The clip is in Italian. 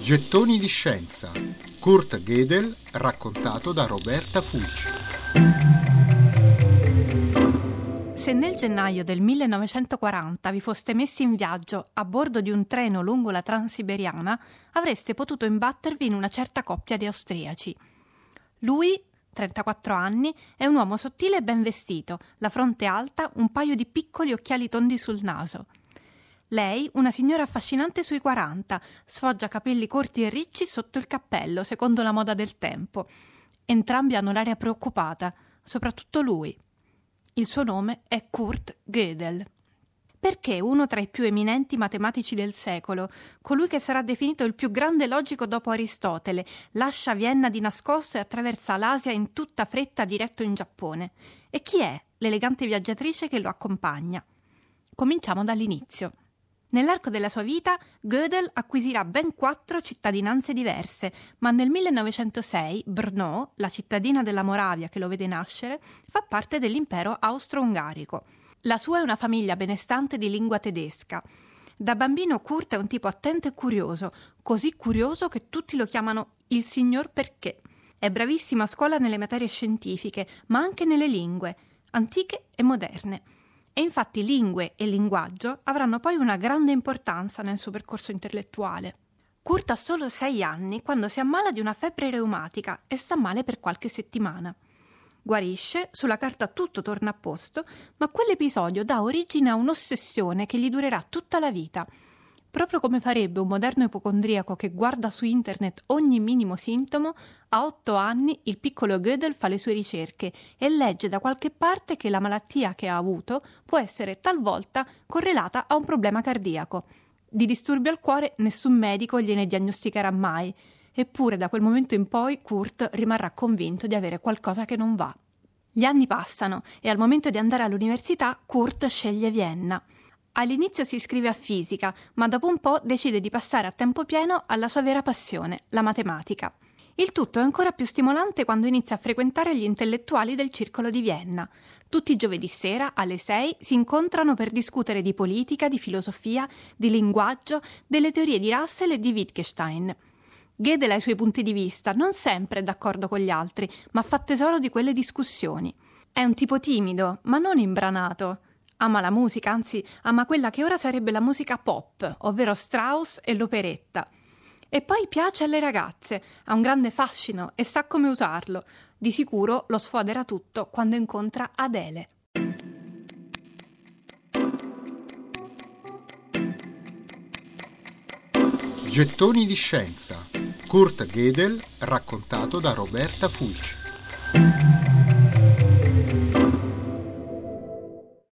Gettoni di scienza. Kurt Gödel raccontato da Roberta Fulci. Se nel gennaio del 1940 vi foste messi in viaggio a bordo di un treno lungo la Transiberiana, avreste potuto imbattervi in una certa coppia di austriaci. Lui, 34 anni, è un uomo sottile e ben vestito, la fronte alta, un paio di piccoli occhiali tondi sul naso. Lei, una signora affascinante sui 40, sfoggia capelli corti e ricci sotto il cappello, secondo la moda del tempo. Entrambi hanno l'aria preoccupata, soprattutto lui. Il suo nome è Kurt Gödel. Perché uno tra i più eminenti matematici del secolo, colui che sarà definito il più grande logico dopo Aristotele, lascia Vienna di nascosto e attraversa l'Asia in tutta fretta diretto in Giappone? E chi è l'elegante viaggiatrice che lo accompagna? Cominciamo dall'inizio. Nell'arco della sua vita, Gödel acquisirà ben quattro cittadinanze diverse, ma nel 1906 Brno, la cittadina della Moravia che lo vede nascere, fa parte dell'impero austro-ungarico. La sua è una famiglia benestante di lingua tedesca. Da bambino Kurt è un tipo attento e curioso, così curioso che tutti lo chiamano il signor perché. È bravissimo a scuola nelle materie scientifiche, ma anche nelle lingue, antiche e moderne e infatti lingue e linguaggio avranno poi una grande importanza nel suo percorso intellettuale. Kurt ha solo sei anni quando si ammala di una febbre reumatica e sta male per qualche settimana. Guarisce, sulla carta tutto torna a posto, ma quell'episodio dà origine a un'ossessione che gli durerà tutta la vita – Proprio come farebbe un moderno ipocondriaco che guarda su internet ogni minimo sintomo, a otto anni il piccolo Gödel fa le sue ricerche e legge da qualche parte che la malattia che ha avuto può essere talvolta correlata a un problema cardiaco. Di disturbi al cuore nessun medico gliene diagnosticherà mai, eppure da quel momento in poi Kurt rimarrà convinto di avere qualcosa che non va. Gli anni passano e al momento di andare all'università Kurt sceglie Vienna. All'inizio si iscrive a fisica, ma dopo un po' decide di passare a tempo pieno alla sua vera passione, la matematica. Il tutto è ancora più stimolante quando inizia a frequentare gli intellettuali del circolo di Vienna. Tutti i giovedì sera, alle 6, si incontrano per discutere di politica, di filosofia, di linguaggio, delle teorie di Russell e di Wittgenstein. Gödel ha i suoi punti di vista, non sempre d'accordo con gli altri, ma fa tesoro di quelle discussioni. È un tipo timido, ma non imbranato. Ama la musica, anzi ama quella che ora sarebbe la musica pop, ovvero Strauss e l'operetta. E poi piace alle ragazze, ha un grande fascino e sa come usarlo. Di sicuro lo sfodera tutto quando incontra Adele. Gettoni di scienza. Kurt Gödel raccontato da Roberta Fulci.